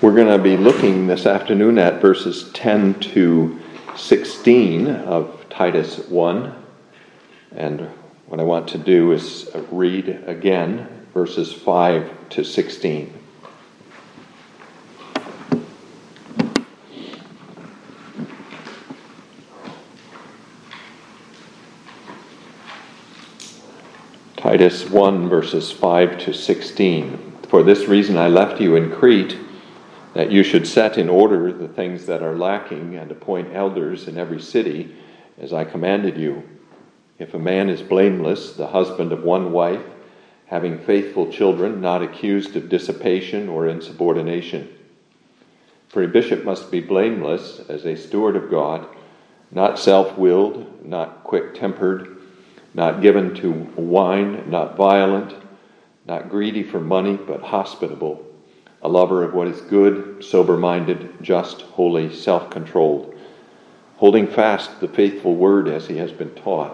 We're going to be looking this afternoon at verses 10 to 16 of Titus 1. And what I want to do is read again verses 5 to 16. Titus 1, verses 5 to 16. For this reason I left you in Crete, that you should set in order the things that are lacking and appoint elders in every city, as I commanded you. If a man is blameless, the husband of one wife, having faithful children, not accused of dissipation or insubordination. For a bishop must be blameless as a steward of God, not self willed, not quick tempered, not given to wine, not violent not greedy for money, but hospitable, a lover of what is good, sober minded, just, holy, self controlled, holding fast the faithful word as he has been taught,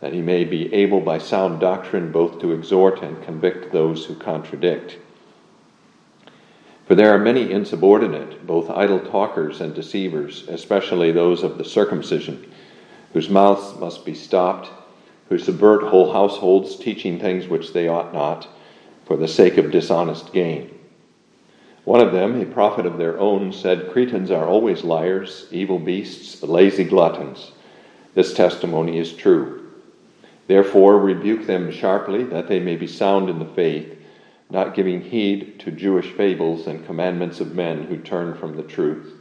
that he may be able by sound doctrine both to exhort and convict those who contradict. For there are many insubordinate, both idle talkers and deceivers, especially those of the circumcision, whose mouths must be stopped who subvert whole households, teaching things which they ought not, for the sake of dishonest gain. One of them, a prophet of their own, said, Cretans are always liars, evil beasts, lazy gluttons. This testimony is true. Therefore, rebuke them sharply, that they may be sound in the faith, not giving heed to Jewish fables and commandments of men who turn from the truth.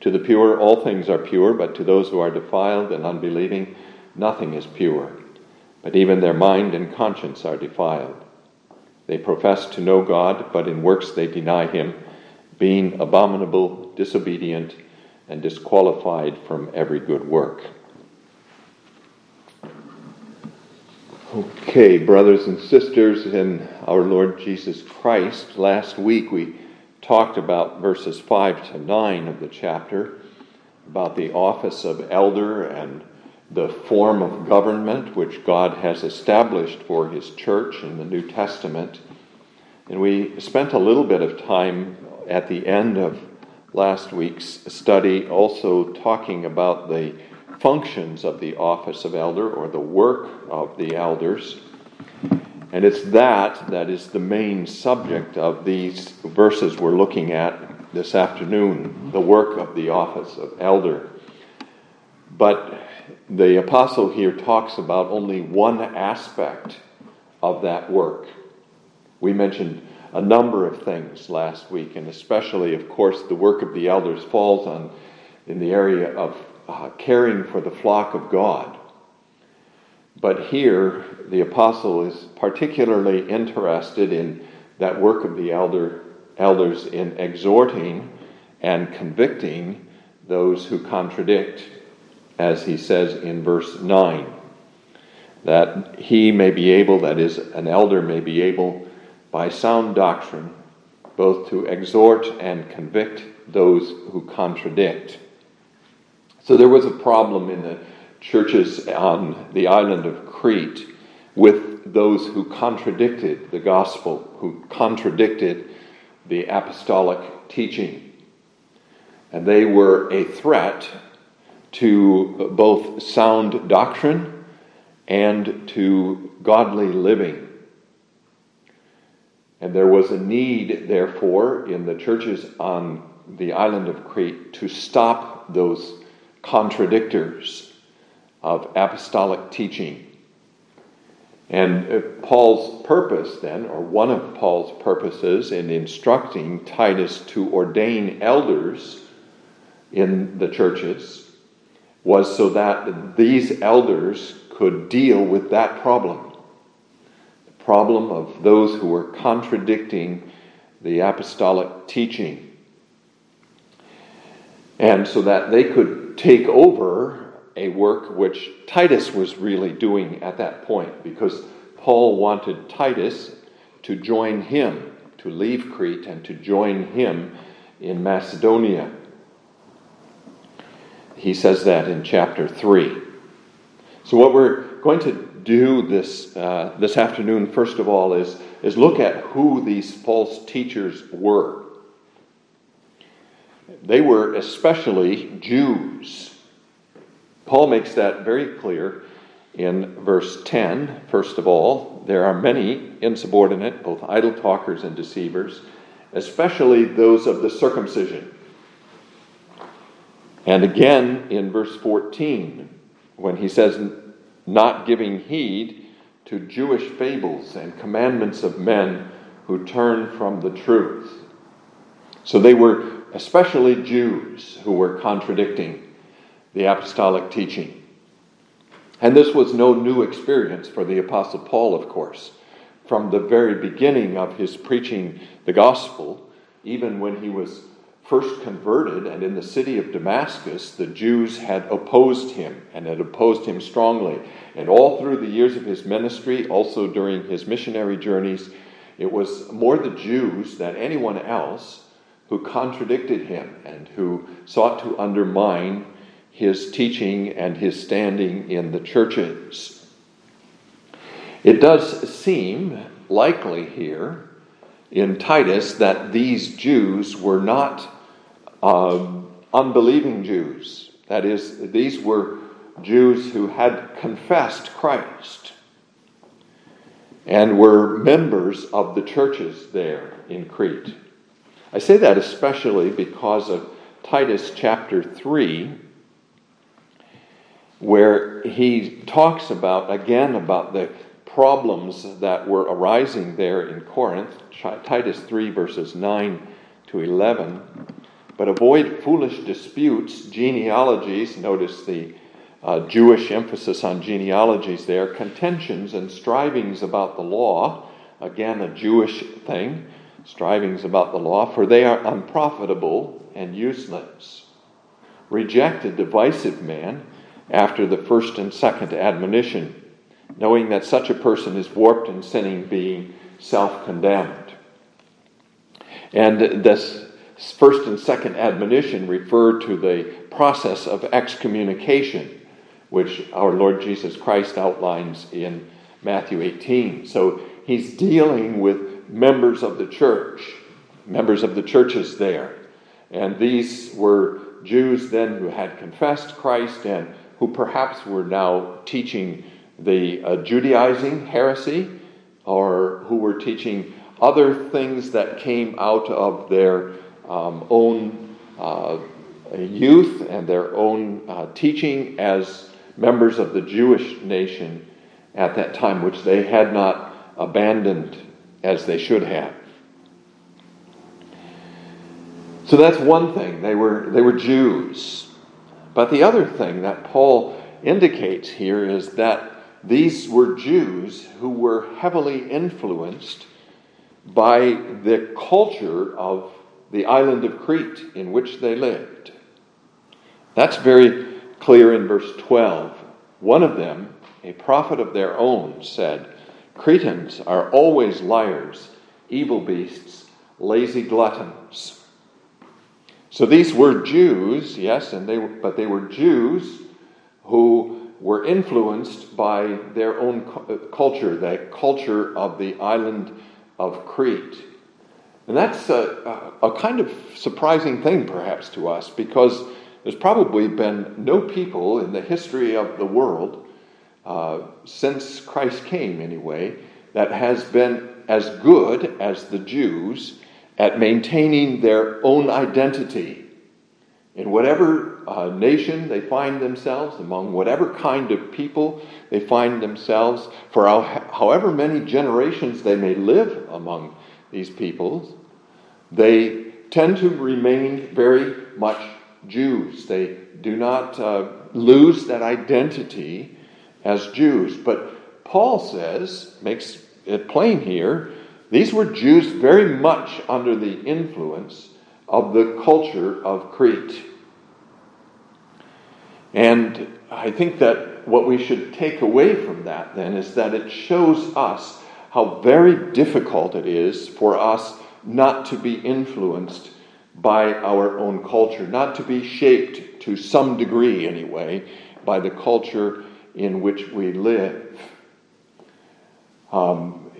To the pure, all things are pure, but to those who are defiled and unbelieving, nothing is pure, but even their mind and conscience are defiled. They profess to know God, but in works they deny Him, being abominable, disobedient, and disqualified from every good work. Okay, brothers and sisters in our Lord Jesus Christ, last week we talked about verses 5 to 9 of the chapter, about the office of elder and the form of government which God has established for His church in the New Testament. And we spent a little bit of time at the end of last week's study also talking about the functions of the office of elder or the work of the elders. And it's that that is the main subject of these verses we're looking at this afternoon the work of the office of elder. But the apostle here talks about only one aspect of that work. We mentioned a number of things last week, and especially, of course, the work of the elders falls on in the area of uh, caring for the flock of God. But here, the apostle is particularly interested in that work of the elder, elders in exhorting and convicting those who contradict as he says in verse 9, that he may be able, that is, an elder may be able, by sound doctrine, both to exhort and convict those who contradict. So there was a problem in the churches on the island of Crete with those who contradicted the gospel, who contradicted the apostolic teaching. And they were a threat to both sound doctrine and to godly living. And there was a need, therefore, in the churches on the island of Crete to stop those contradictors of apostolic teaching. And uh, Paul's purpose, then, or one of Paul's purposes in instructing Titus to ordain elders in the churches, was so that these elders could deal with that problem the problem of those who were contradicting the apostolic teaching. And so that they could take over a work which Titus was really doing at that point, because Paul wanted Titus to join him, to leave Crete and to join him in Macedonia. He says that in chapter 3. So, what we're going to do this, uh, this afternoon, first of all, is, is look at who these false teachers were. They were especially Jews. Paul makes that very clear in verse 10. First of all, there are many insubordinate, both idle talkers and deceivers, especially those of the circumcision. And again in verse 14, when he says, not giving heed to Jewish fables and commandments of men who turn from the truth. So they were especially Jews who were contradicting the apostolic teaching. And this was no new experience for the Apostle Paul, of course. From the very beginning of his preaching the gospel, even when he was first converted and in the city of Damascus, the Jews had opposed him and had opposed him strongly. And all through the years of his ministry, also during his missionary journeys, it was more the Jews than anyone else who contradicted him and who sought to undermine his teaching and his standing in the churches. It does seem likely here in Titus that these Jews were not um, unbelieving Jews. That is, these were Jews who had confessed Christ and were members of the churches there in Crete. I say that especially because of Titus chapter 3, where he talks about, again, about the problems that were arising there in Corinth. Titus 3, verses 9 to 11. But avoid foolish disputes, genealogies, notice the uh, Jewish emphasis on genealogies there, contentions and strivings about the law, again, a Jewish thing, strivings about the law, for they are unprofitable and useless. Reject a divisive man after the first and second admonition, knowing that such a person is warped in sinning, being self condemned. And this first and second admonition refer to the process of excommunication which our Lord Jesus Christ outlines in Matthew 18. So he's dealing with members of the church, members of the churches there. And these were Jews then who had confessed Christ and who perhaps were now teaching the uh, Judaizing heresy or who were teaching other things that came out of their um, own uh, youth and their own uh, teaching as members of the Jewish nation at that time, which they had not abandoned as they should have. So that's one thing. They were, they were Jews. But the other thing that Paul indicates here is that these were Jews who were heavily influenced by the culture of the island of Crete in which they lived. That's very clear in verse 12. One of them, a prophet of their own, said, Cretans are always liars, evil beasts, lazy gluttons. So these were Jews, yes, and they but they were Jews who were influenced by their own culture, the culture of the island of Crete. And that's a, a, kind of surprising thing, perhaps, to us, because there's probably been no people in the history of the world, uh, since Christ came anyway, that has been as good as the Jews at maintaining their own identity in whatever uh, nation they find themselves, among whatever kind of people they find themselves, for how, however many generations they may live among these peoples, they tend to remain very much Jews. They do not uh, lose that identity as Jews. But Paul says, makes it plain here, these were Jews very much under the influence of the culture of Crete. And I think that what we should take away from that then is that it shows us how very difficult it is for us not to be influenced by our own culture, not to be shaped to some degree anyway by the culture in which we live. Um,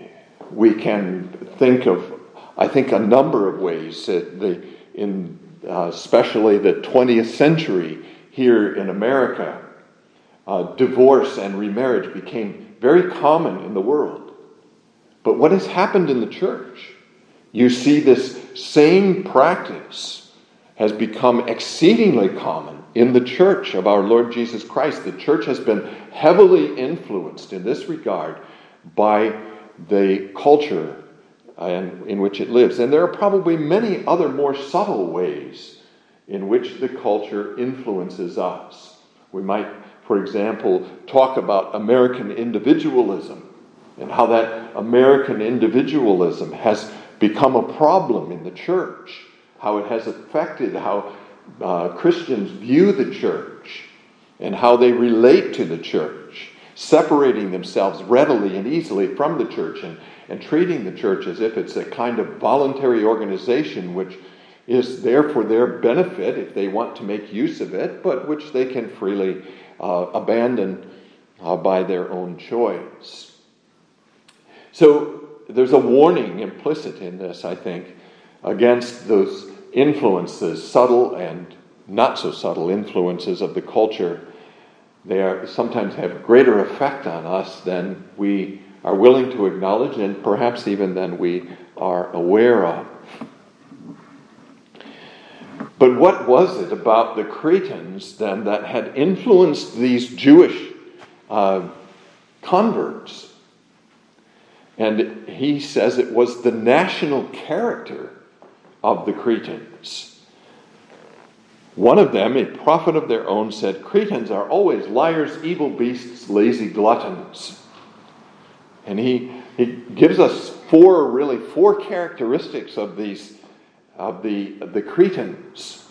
we can think of, I think, a number of ways that the, in uh, especially the 20th century here in America, uh, divorce and remarriage became very common in the world. But what has happened in the church? You see, this same practice has become exceedingly common in the church of our Lord Jesus Christ. The church has been heavily influenced in this regard by the culture uh, in which it lives. And there are probably many other more subtle ways in which the culture influences us. We might, for example, talk about American individualism and how that American individualism has become a problem in the church, how it has affected how uh, Christians view the church and how they relate to the church, separating themselves readily and easily from the church and, and treating the church as if it's a kind of voluntary organization which is there for their benefit if they want to make use of it, but which they can freely uh, abandon uh, by their own choice. So there's a warning implicit in this, I think, against those influences, subtle and not so subtle influences of the culture. They are, sometimes have greater effect on us than we are willing to acknowledge and perhaps even than we are aware of. But what was it about the Cretans then that had influenced these Jewish uh, converts? And he says it was the national character of the Cretans. One of them, a prophet of their own, said, Cretans are always liars, evil beasts, lazy gluttons. And he, he gives us four, really, four characteristics of these of the, of the Cretans.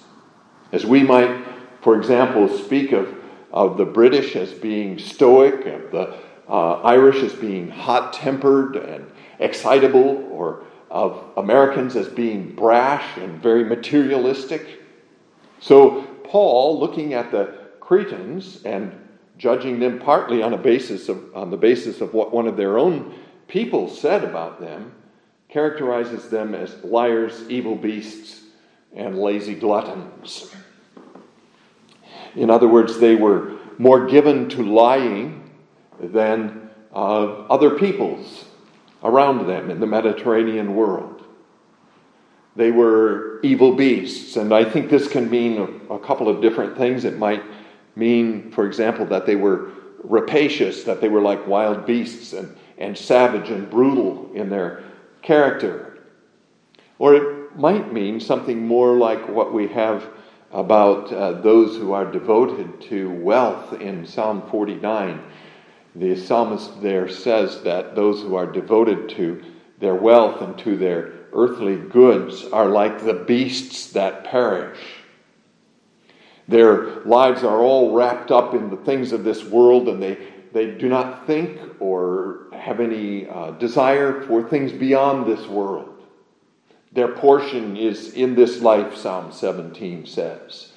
As we might, for example, speak of, of the British as being stoic, of the uh, Irish as being hot tempered and excitable, or of Americans as being brash and very materialistic. So, Paul, looking at the Cretans and judging them partly on, a basis of, on the basis of what one of their own people said about them, characterizes them as liars, evil beasts, and lazy gluttons. In other words, they were more given to lying than uh, other peoples around them in the Mediterranean world. They were evil beasts, and I think this can mean a, a couple of different things. It might mean, for example, that they were rapacious, that they were like wild beasts and, and savage and brutal in their character. Or it might mean something more like what we have about uh, those who are devoted to wealth in Psalm 49. The psalmist there says that those who are devoted to their wealth and to their earthly goods are like the beasts that perish. Their lives are all wrapped up in the things of this world, and they, they do not think or have any uh, desire for things beyond this world. Their portion is in this life, Psalm 17 says.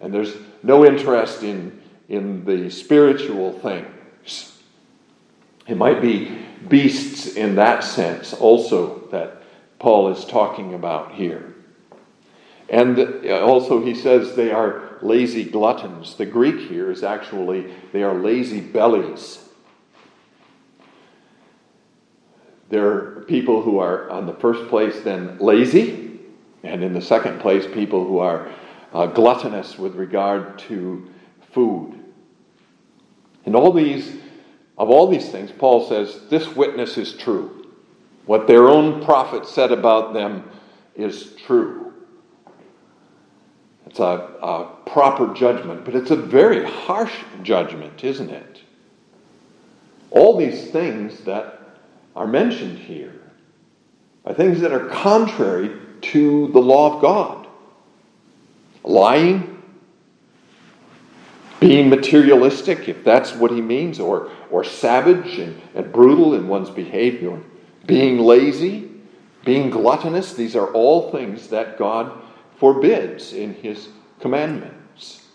And there's no interest in, in the spiritual things. It might be beasts in that sense also that Paul is talking about here. And also, he says they are lazy gluttons. The Greek here is actually, they are lazy bellies. They're people who are, on the first place, then lazy, and in the second place, people who are uh, gluttonous with regard to food. And all these, of all these things, Paul says, this witness is true. What their own prophet said about them is true. It's a, a proper judgment, but it's a very harsh judgment, isn't it? All these things that are mentioned here are things that are contrary to the law of God. Lying, being materialistic, if that's what he means, or, or savage and, and brutal in one's behavior, being lazy, being gluttonous, these are all things that God forbids in his commandments.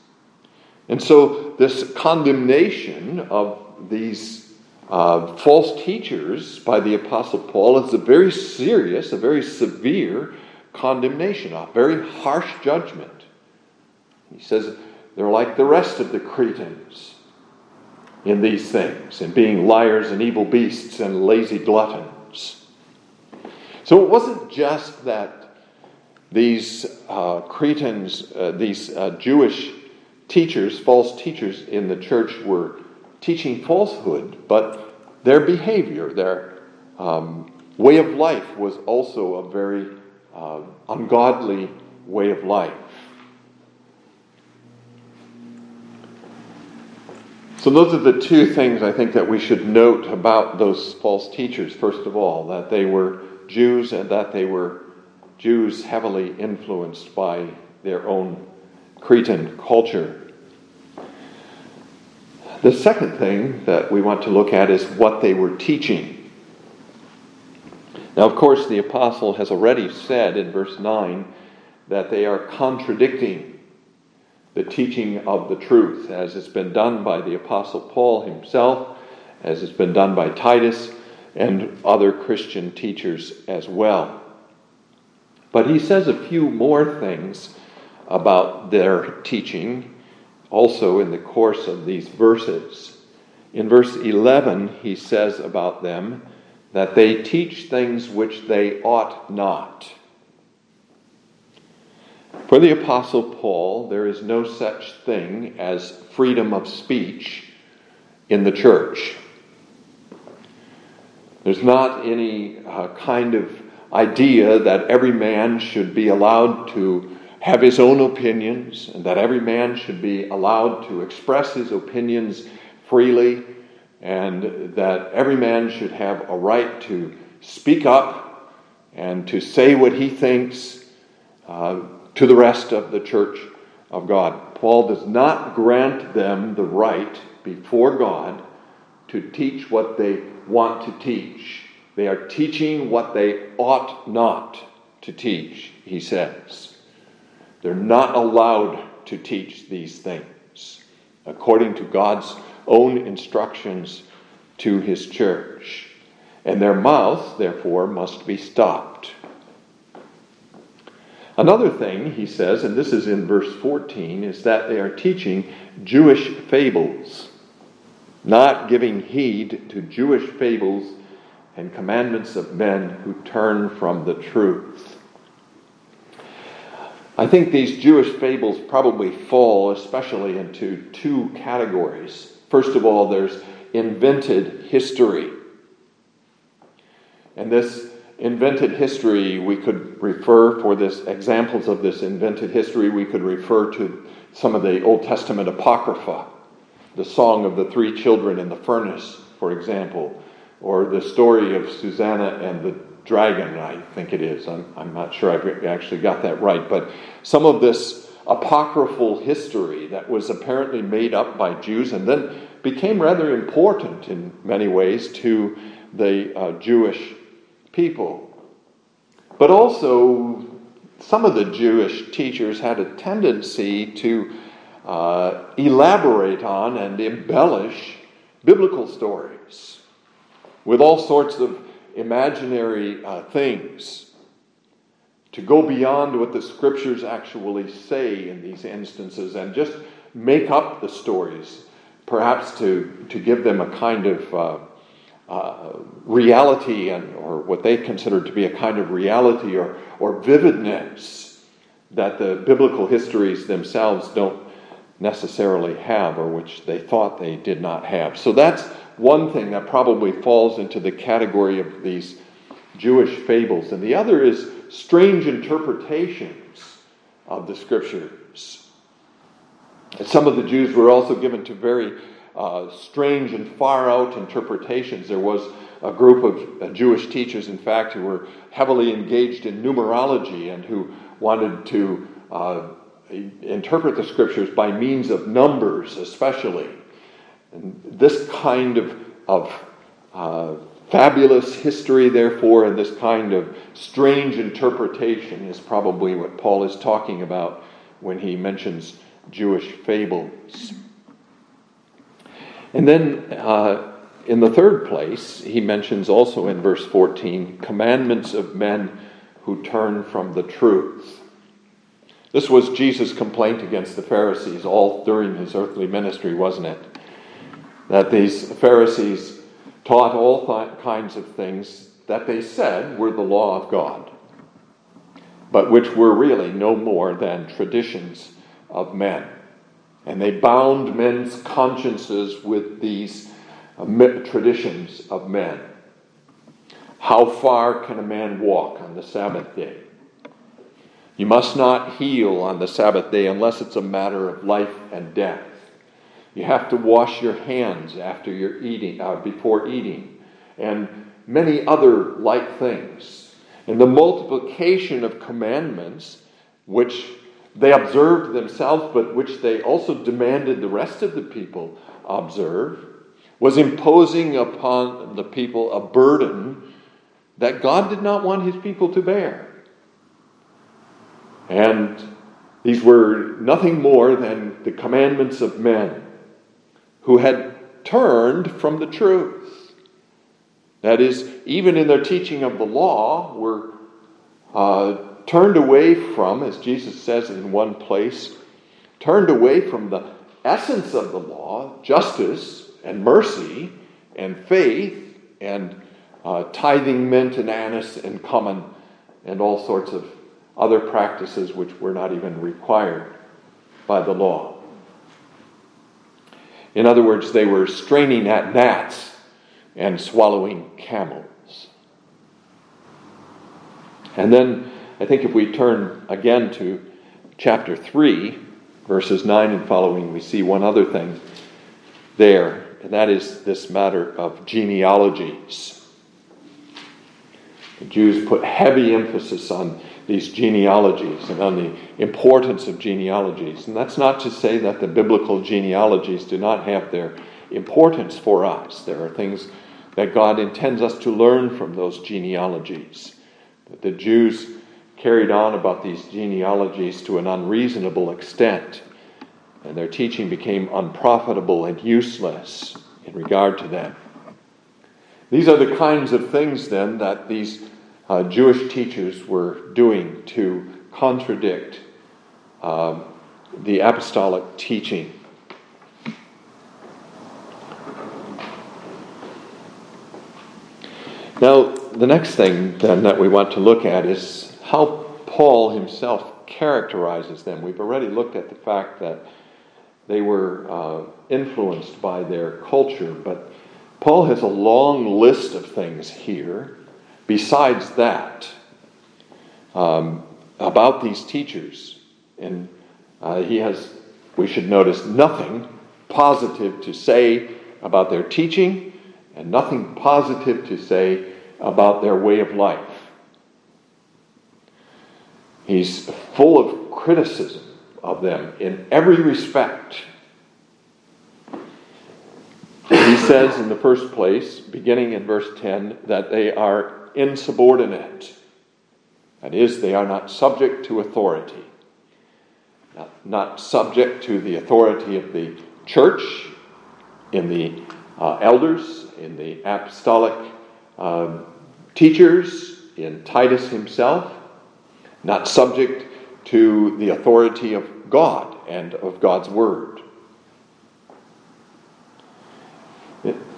And so, this condemnation of these uh, false teachers by the Apostle Paul is a very serious, a very severe condemnation, a very harsh judgment. He says they're like the rest of the Cretans in these things, in being liars and evil beasts and lazy gluttons. So it wasn't just that these uh, Cretans, uh, these uh, Jewish teachers, false teachers in the church, were teaching falsehood, but their behavior, their um, way of life was also a very uh, ungodly way of life. So, those are the two things I think that we should note about those false teachers. First of all, that they were Jews and that they were Jews heavily influenced by their own Cretan culture. The second thing that we want to look at is what they were teaching. Now, of course, the apostle has already said in verse 9 that they are contradicting the teaching of the truth, as it's been done by the Apostle Paul himself, as it's been done by Titus and other Christian teachers as well. But he says a few more things about their teaching also in the course of these verses. In verse 11, he says about them that they teach things which they ought not. For the Apostle Paul, there is no such thing as freedom of speech in the church. There's not any uh, kind of idea that every man should be allowed to have his own opinions and that every man should be allowed to express his opinions freely and that every man should have a right to speak up and to say what he thinks. Uh, to the rest of the church of God. Paul does not grant them the right before God to teach what they want to teach. They are teaching what they ought not to teach, he says. They're not allowed to teach these things according to God's own instructions to his church. And their mouth, therefore, must be stopped. Another thing he says, and this is in verse 14, is that they are teaching Jewish fables, not giving heed to Jewish fables and commandments of men who turn from the truth. I think these Jewish fables probably fall especially into two categories. First of all, there's invented history. And this invented history, we could refer for this examples of this invented history, we could refer to some of the Old Testament Apocrypha, the Song of the Three Children in the Furnace, for example, or the story of Susanna and the dragon, I think it is. I'm, I'm not sure I've actually got that right, but some of this apocryphal history that was apparently made up by Jews and then became rather important in many ways to the uh, Jewish people. But also, some of the Jewish teachers had a tendency to uh, elaborate on and embellish biblical stories with all sorts of imaginary uh, things to go beyond what the scriptures actually say in these instances and just make up the stories, perhaps to, to give them a kind of uh, uh, reality and, or what they considered to be a kind of reality or, or vividness that the biblical histories themselves don't necessarily have or which they thought they did not have. So that's one thing that probably falls into the category of these Jewish fables. And the other is strange interpretations of the scriptures. some of the Jews were also given to very uh, strange and far out interpretations. There was a group of uh, Jewish teachers, in fact, who were heavily engaged in numerology and who wanted to uh, interpret the scriptures by means of numbers, especially. And this kind of, of uh, fabulous history, therefore, and this kind of strange interpretation is probably what Paul is talking about when he mentions Jewish fables. And then uh, in the third place, he mentions also in verse 14 commandments of men who turn from the truth. This was Jesus' complaint against the Pharisees all during his earthly ministry, wasn't it? That these Pharisees taught all th- kinds of things that they said were the law of God, but which were really no more than traditions of men. And they bound men's consciences with these uh, traditions of men. How far can a man walk on the Sabbath day? You must not heal on the Sabbath day unless it's a matter of life and death. You have to wash your hands after you're eating, uh, before eating, and many other like things. And the multiplication of commandments, which they observed themselves, but which they also demanded the rest of the people observe, was imposing upon the people a burden that God did not want his people to bear. And these were nothing more than the commandments of men who had turned from the truth. That is, even in their teaching of the law, were uh, turned away from, as Jesus says in one place, turned away from the essence of the law, justice and mercy and faith and uh, tithing mint and anise and cumin and all sorts of other practices which were not even required by the law. In other words, they were straining at gnats and swallowing camels. And then I think if we turn again to chapter 3, verses 9 and following, we see one other thing there, and that is this matter of genealogies. The Jews put heavy emphasis on these genealogies and on the importance of genealogies. And that's not to say that the biblical genealogies do not have their importance for us. There are things that God intends us to learn from those genealogies. But the Jews carried on about these genealogies to an unreasonable extent, and their teaching became unprofitable and useless in regard to them. These are the kinds of things then that these uh, Jewish teachers were doing to contradict um, the apostolic teaching. Now, the next thing then that we want to look at is how Paul himself characterizes them. We've already looked at the fact that they were uh, influenced by their culture, but Paul has a long list of things here besides that um, about these teachers. And uh, he has, we should notice, nothing positive to say about their teaching and nothing positive to say about their way of life. He's full of criticism of them in every respect. He says in the first place, beginning in verse 10, that they are insubordinate. That is, they are not subject to authority, not, not subject to the authority of the church, in the uh, elders, in the apostolic um, teachers, in Titus himself, not subject to the authority of God and of God's Word.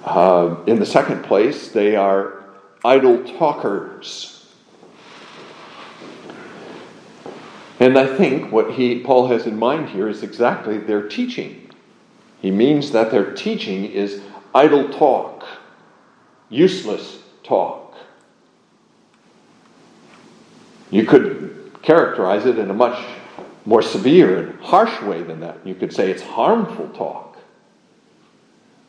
Uh, in the second place, they are idle talkers. And I think what he, Paul has in mind here is exactly their teaching. He means that their teaching is idle talk, useless talk. You could characterize it in a much more severe and harsh way than that. You could say it's harmful talk.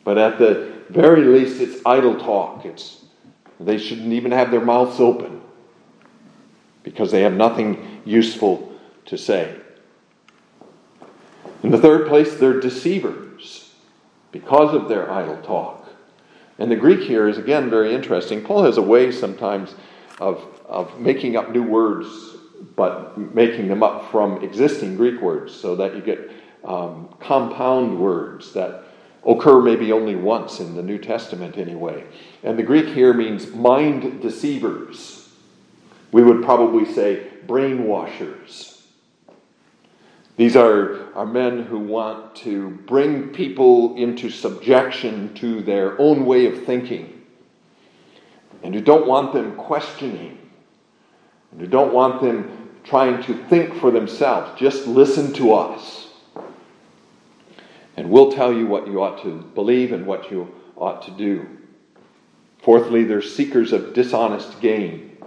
But at the very least, it's idle talk. It's they shouldn't even have their mouths open because they have nothing useful to say. In the third place, they're deceivers because of their idle talk. And the Greek here is again very interesting. Paul has a way sometimes of, of making up new words, but making them up from existing Greek words so that you get um, compound words that occur maybe only once in the New Testament, anyway. And the Greek here means mind deceivers. We would probably say brainwashers. These are, are men who want to bring people into subjection to their own way of thinking and who don't want them questioning and don't want them trying to think for themselves. Just listen to us. And we'll tell you what you ought to believe and what you ought to do. Fourthly, they're seekers of dishonest gain.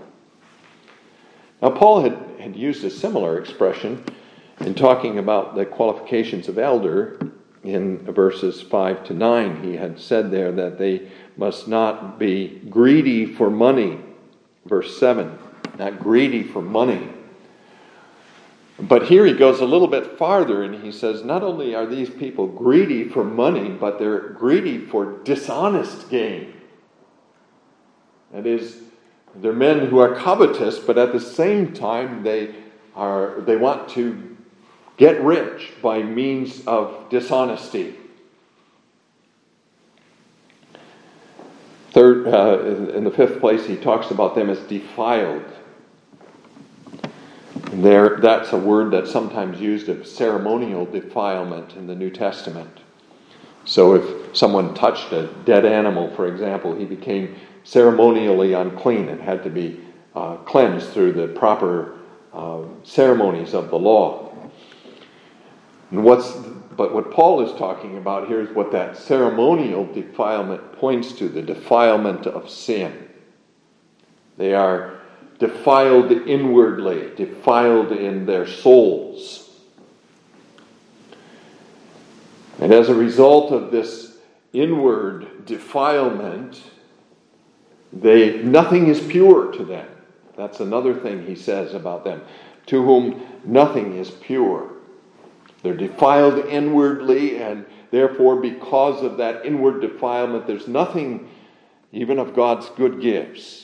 Now, Paul had, had used a similar expression in talking about the qualifications of elder in verses 5 to 9. He had said there that they must not be greedy for money. Verse 7, not greedy for money. But here he goes a little bit farther and he says, not only are these people greedy for money, but they're greedy for dishonest gain. That is, they're men who are covetous, but at the same time they are they want to get rich by means of dishonesty. Third, uh, in the fifth place, he talks about them as defiled. There, that's a word that's sometimes used of ceremonial defilement in the New Testament. So if someone touched a dead animal, for example, he became ceremonially unclean and had to be uh, cleansed through the proper uh, ceremonies of the law. And what's, but what Paul is talking about here is what that ceremonial defilement points to the defilement of sin. They are defiled inwardly, defiled in their souls. And as a result of this inward defilement, they nothing is pure to them. That's another thing he says about them. To whom nothing is pure. They're defiled inwardly, and therefore, because of that inward defilement, there's nothing, even of God's good gifts,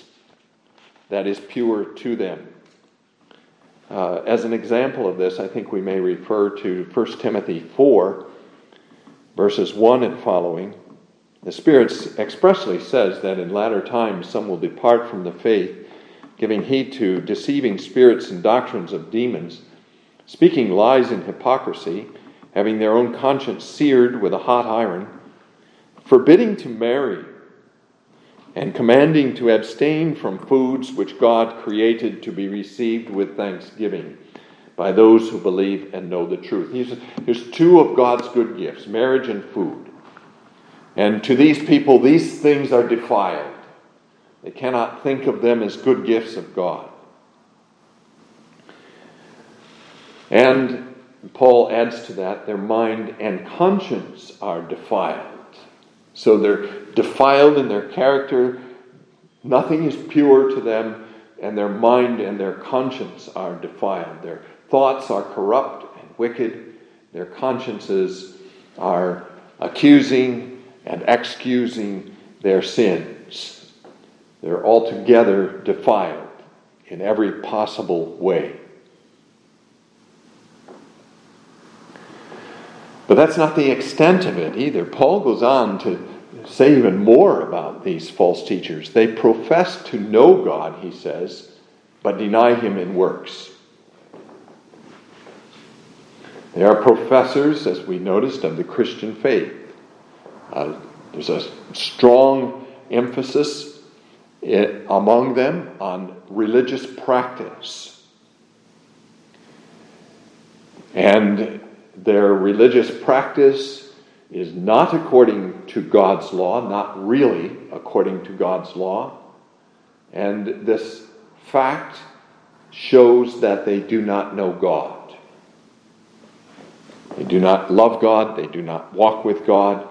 that is pure to them. Uh, as an example of this, I think we may refer to 1 Timothy 4, verses 1 and following. The Spirit expressly says that in latter times some will depart from the faith, giving heed to deceiving spirits and doctrines of demons, speaking lies and hypocrisy, having their own conscience seared with a hot iron, forbidding to marry and commanding to abstain from foods which God created to be received with thanksgiving by those who believe and know the truth. Here's two of God's good gifts marriage and food. And to these people, these things are defiled. They cannot think of them as good gifts of God. And Paul adds to that, their mind and conscience are defiled. So they're defiled in their character. Nothing is pure to them, and their mind and their conscience are defiled. Their thoughts are corrupt and wicked. Their consciences are accusing and excusing their sins. They're altogether defiled in every possible way. But that's not the extent of it either. Paul goes on to say even more about these false teachers. They profess to know God, he says, but deny him in works. They are professors, as we noticed, of the Christian faith. Uh, there's a strong emphasis among them on religious practice. And their religious practice is not according to God's law, not really according to God's law. And this fact shows that they do not know God. They do not love God, they do not walk with God,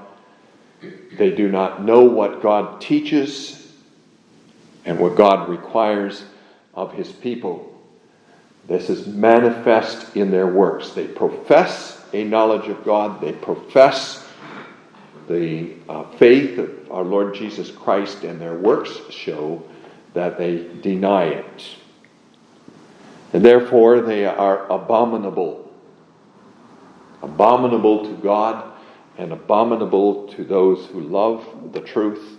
they do not know what God teaches and what God requires of his people. This is manifest in their works. They profess a knowledge of God. They profess the uh, faith of our Lord Jesus Christ, and their works show that they deny it. And therefore, they are abominable. Abominable to God and abominable to those who love the truth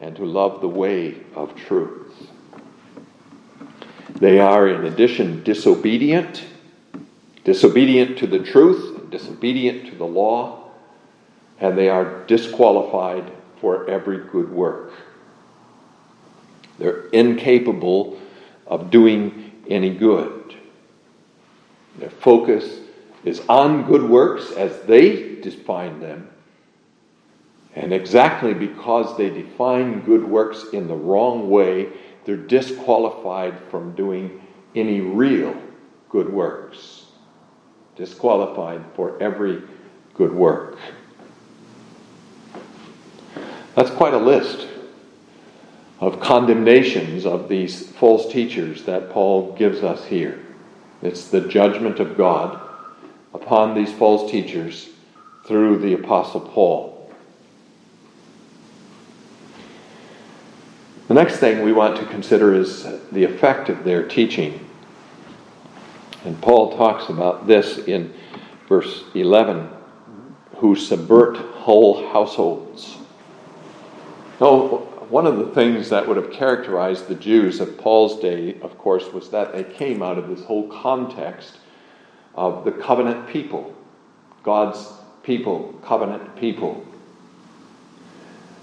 and who love the way of truth. They are, in addition, disobedient, disobedient to the truth, disobedient to the law, and they are disqualified for every good work. They're incapable of doing any good. Their focus is on good works as they define them. And exactly because they define good works in the wrong way, they're disqualified from doing any real good works. Disqualified for every good work. Quite a list of condemnations of these false teachers that Paul gives us here. It's the judgment of God upon these false teachers through the Apostle Paul. The next thing we want to consider is the effect of their teaching. And Paul talks about this in verse 11 who subvert whole households. So, one of the things that would have characterized the Jews of Paul's day, of course, was that they came out of this whole context of the covenant people, God's people, covenant people.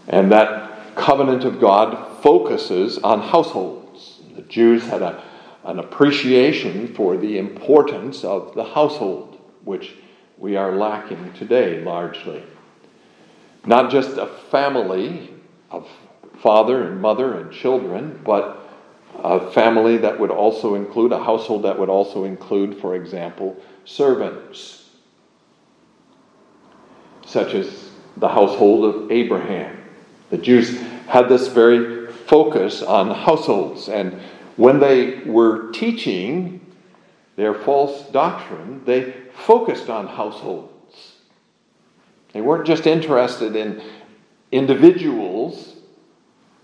And that covenant of God focuses on households. The Jews had a, an appreciation for the importance of the household, which we are lacking today largely. Not just a family of father and mother and children, but a family that would also include, a household that would also include, for example, servants, such as the household of Abraham. The Jews had this very focus on households, and when they were teaching their false doctrine, they focused on households. They weren't just interested in individuals,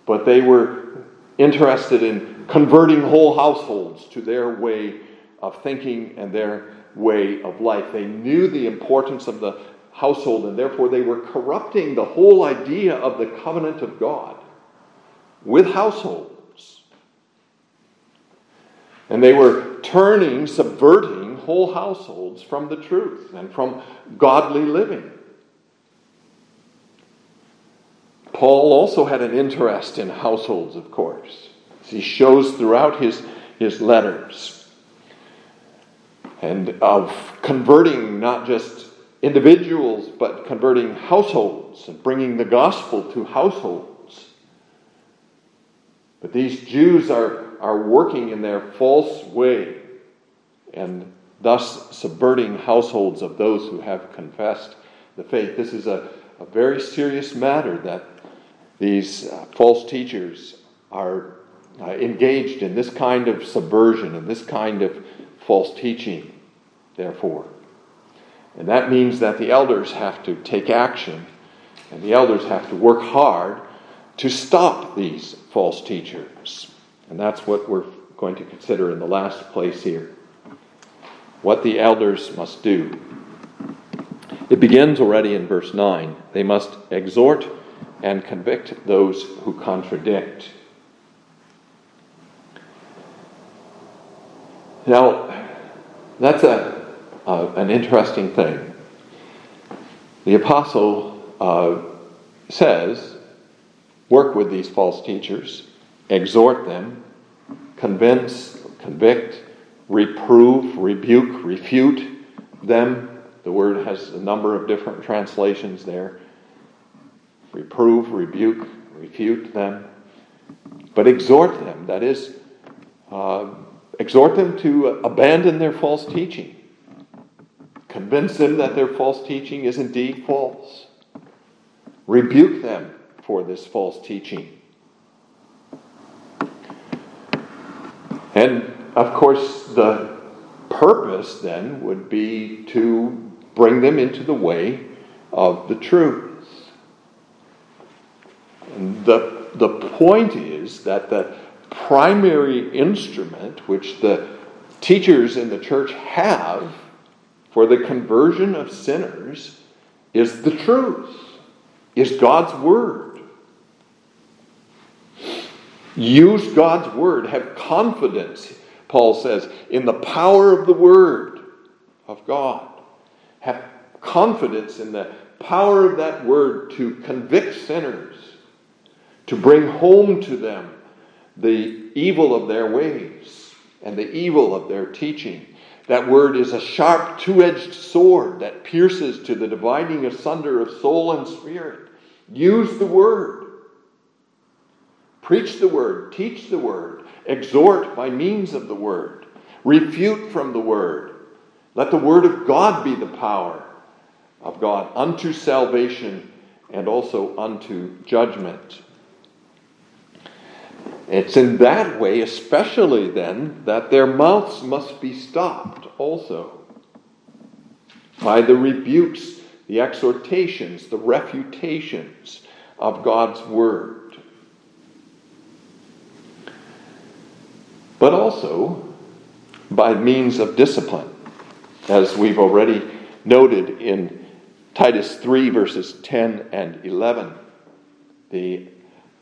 but they were interested in converting whole households to their way of thinking and their way of life. They knew the importance of the household, and therefore they were corrupting the whole idea of the covenant of God with households. And they were turning, subverting whole households from the truth and from godly living. Paul also had an interest in households, of course. as He shows throughout his, his letters. And of converting not just individuals, but converting households and bringing the gospel to households. But these Jews are, are working in their false way and thus subverting households of those who have confessed the faith. This is a, a very serious matter that these uh, false teachers are uh, engaged in this kind of subversion and this kind of false teaching, therefore. And that means that the elders have to take action and the elders have to work hard to stop these false teachers. And that's what we're going to consider in the last place here. What the elders must do. It begins already in verse 9. They must exhort and convict those who contradict. Now, that's a, uh, an interesting thing. The apostle uh, says, work with these false teachers, exhort them, convince, convict, reprove, rebuke, refute them. The word has a number of different translations there reprove, rebuke, refute them, but exhort them. That is, uh, exhort them to abandon their false teaching. Convince them that their false teaching is indeed false. Rebuke them for this false teaching. And of course, the purpose then would be to bring them into the way of the truth. The, the point is that the primary instrument which the teachers in the church have for the conversion of sinners is the truth, is God's Word. Use God's Word, have confidence Paul says, in the power of the Word of God. Have confidence in the power of that Word to convict sinners, to bring home to them the evil of their ways and the evil of their teaching. That word is a sharp, two edged sword that pierces to the dividing asunder of soul and spirit. Use the word. Preach the word, teach the word, exhort by means of the word, refute from the word. Let the word of God be the power of God unto salvation and also unto judgment. It's in that way, especially then, that their mouths must be stopped also by the rebukes, the exhortations, the refutations of God's word. But also by means of discipline, as we've already noted in Titus 3, verses 10 and 11. The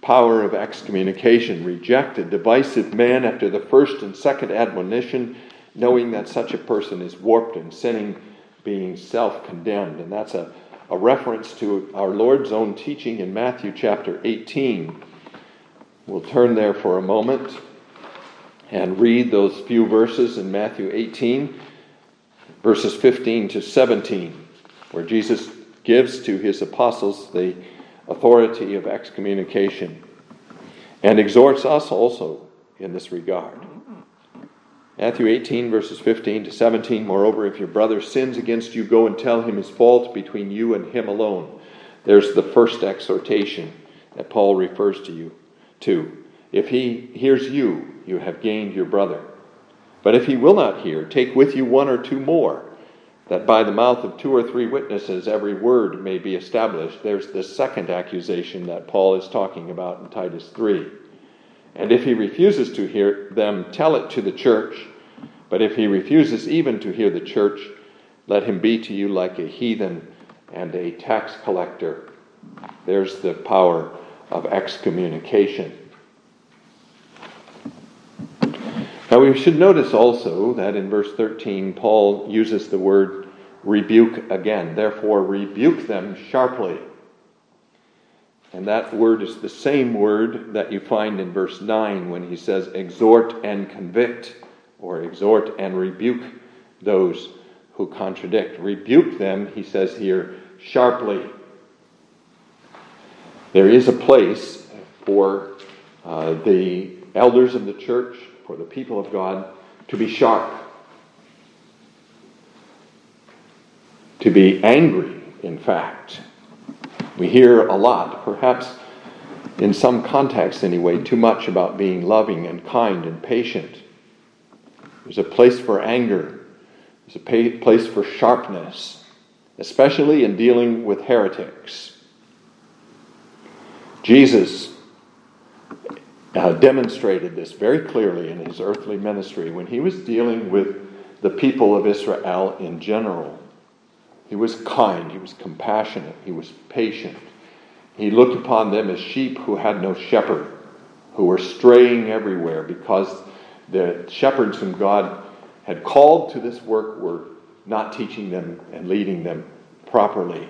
power of excommunication, rejected, divisive man after the first and second admonition, knowing that such a person is warped and sinning, being self condemned. And that's a, a reference to our Lord's own teaching in Matthew chapter 18. We'll turn there for a moment and read those few verses in Matthew 18, verses 15 to 17, where Jesus gives to his apostles the authority of excommunication and exhorts us also in this regard. Matthew 18, verses 15 to 17. Moreover, if your brother sins against you, go and tell him his fault between you and him alone. There's the first exhortation that Paul refers to you to. If he hears you, you have gained your brother. But if he will not hear, take with you one or two more that by the mouth of two or three witnesses every word may be established. There's the second accusation that Paul is talking about in Titus 3. And if he refuses to hear them, tell it to the church. But if he refuses even to hear the church, let him be to you like a heathen and a tax collector. There's the power of excommunication. Now, we should notice also that in verse 13, Paul uses the word rebuke again. Therefore, rebuke them sharply. And that word is the same word that you find in verse 9 when he says, exhort and convict, or exhort and rebuke those who contradict. Rebuke them, he says here, sharply. There is a place for uh, the elders of the church for the people of God to be sharp, to be angry, in fact. We hear a lot, perhaps in some context anyway, too much about being loving and kind and patient. There's a place for anger, there's a place for sharpness, especially in dealing with heretics. Jesus uh, demonstrated this very clearly in his earthly ministry when he was dealing with the people of Israel in general. He was kind, he was compassionate, he was patient. He looked upon them as sheep who had no shepherd, who were straying everywhere because the shepherds whom God had called to this work were not teaching them and leading them properly.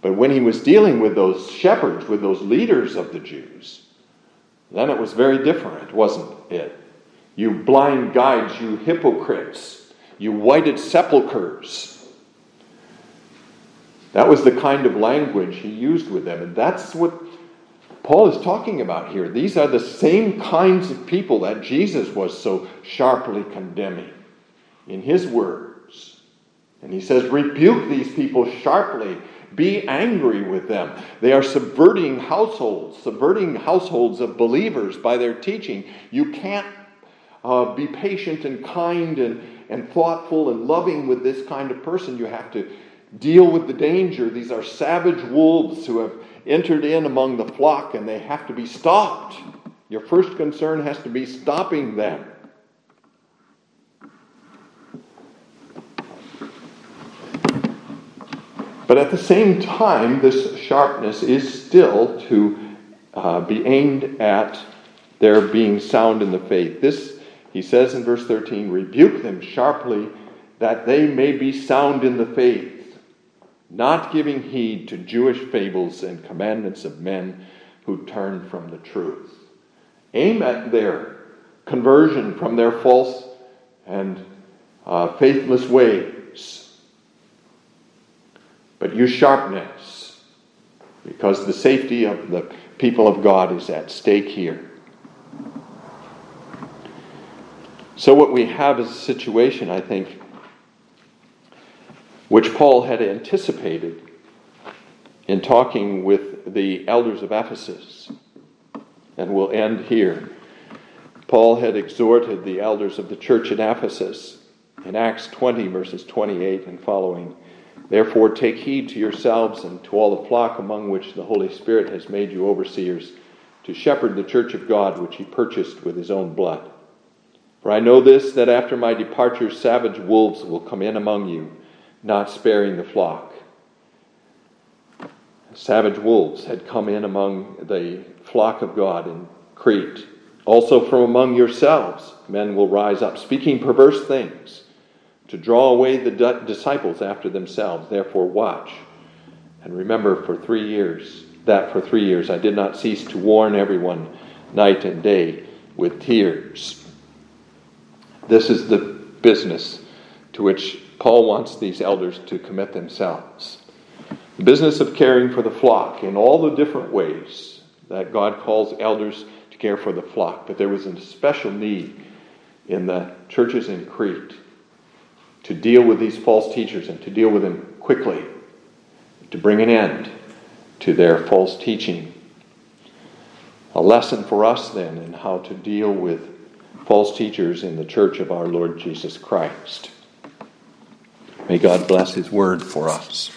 But when he was dealing with those shepherds, with those leaders of the Jews, then it was very different, wasn't it? You blind guides, you hypocrites, you whited sepulchres. That was the kind of language he used with them. And that's what Paul is talking about here. These are the same kinds of people that Jesus was so sharply condemning in his words. And he says, Rebuke these people sharply be angry with them. They are subverting households, subverting households of believers by their teaching. You can't uh, be patient and kind and, and thoughtful and loving with this kind of person. You have to deal with the danger. These are savage wolves who have entered in among the flock and they have to be stopped. Your first concern has to be stopping them. But at the same time, this sharpness is still to uh, be aimed at their being sound in the faith. This he says in verse 13, Rebuke them sharply, that they may be sound in the faith, not giving heed to Jewish fables and commandments of men who turn from the truth. Aim at their conversion from their false and uh, faithless ways. But use sharpness, because the safety of the people of God is at stake here. So, what we have is a situation, I think, which Paul had anticipated in talking with the elders of Ephesus. And we'll end here. Paul had exhorted the elders of the church in Ephesus in Acts 20, verses 28 and following. Therefore, take heed to yourselves and to all the flock among which the Holy Spirit has made you overseers, to shepherd the church of God which he purchased with his own blood. For I know this, that after my departure, savage wolves will come in among you, not sparing the flock. Savage wolves had come in among the flock of God in Crete. Also from among yourselves, men will rise up, speaking perverse things, to draw away the disciples after themselves. Therefore, watch. And remember for three years, that for three years I did not cease to warn everyone night and day with tears. This is the business to which Paul wants these elders to commit themselves. The business of caring for the flock in all the different ways that God calls elders to care for the flock. But there was a special need in the churches in Crete to deal with these false teachers and to deal with them quickly, to bring an end to their false teaching. A lesson for us then in how to deal with false teachers in the church of our Lord Jesus Christ. May God bless His word for us.